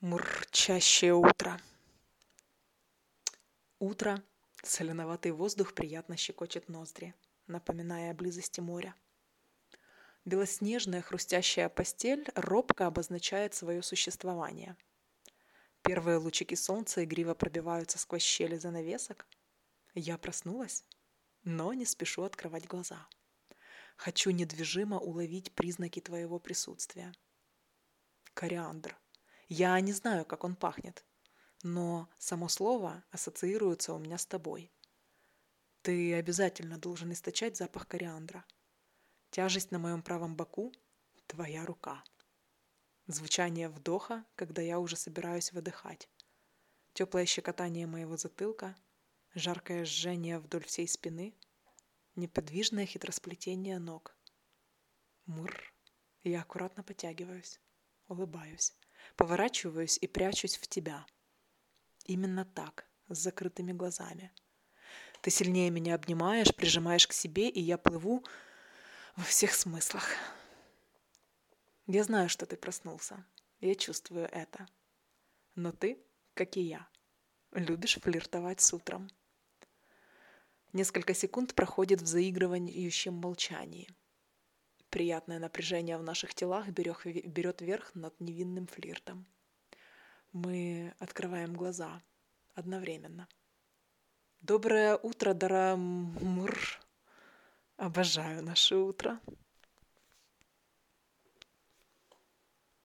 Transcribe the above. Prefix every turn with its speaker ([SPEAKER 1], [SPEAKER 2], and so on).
[SPEAKER 1] Мурчащее утро. Утро, соленоватый воздух приятно щекочет ноздри, напоминая о близости моря. Белоснежная хрустящая постель робко обозначает свое существование. Первые лучики солнца игриво пробиваются сквозь щели занавесок. Я проснулась, но не спешу открывать глаза. Хочу недвижимо уловить признаки твоего присутствия. Кориандр – я не знаю, как он пахнет, но само слово ассоциируется у меня с тобой. Ты обязательно должен источать запах кориандра. Тяжесть на моем правом боку – твоя рука. Звучание вдоха, когда я уже собираюсь выдыхать. Теплое щекотание моего затылка, жаркое жжение вдоль всей спины, неподвижное хитросплетение ног. Мур. Я аккуратно потягиваюсь, улыбаюсь. Поворачиваюсь и прячусь в тебя. Именно так, с закрытыми глазами. Ты сильнее меня обнимаешь, прижимаешь к себе, и я плыву во всех смыслах. Я знаю, что ты проснулся. Я чувствую это. Но ты, как и я, любишь флиртовать с утром. Несколько секунд проходит в заигрывающем молчании. Приятное напряжение в наших телах берет верх над невинным флиртом. Мы открываем глаза одновременно. Доброе утро, Дарамур. Обожаю наше утро.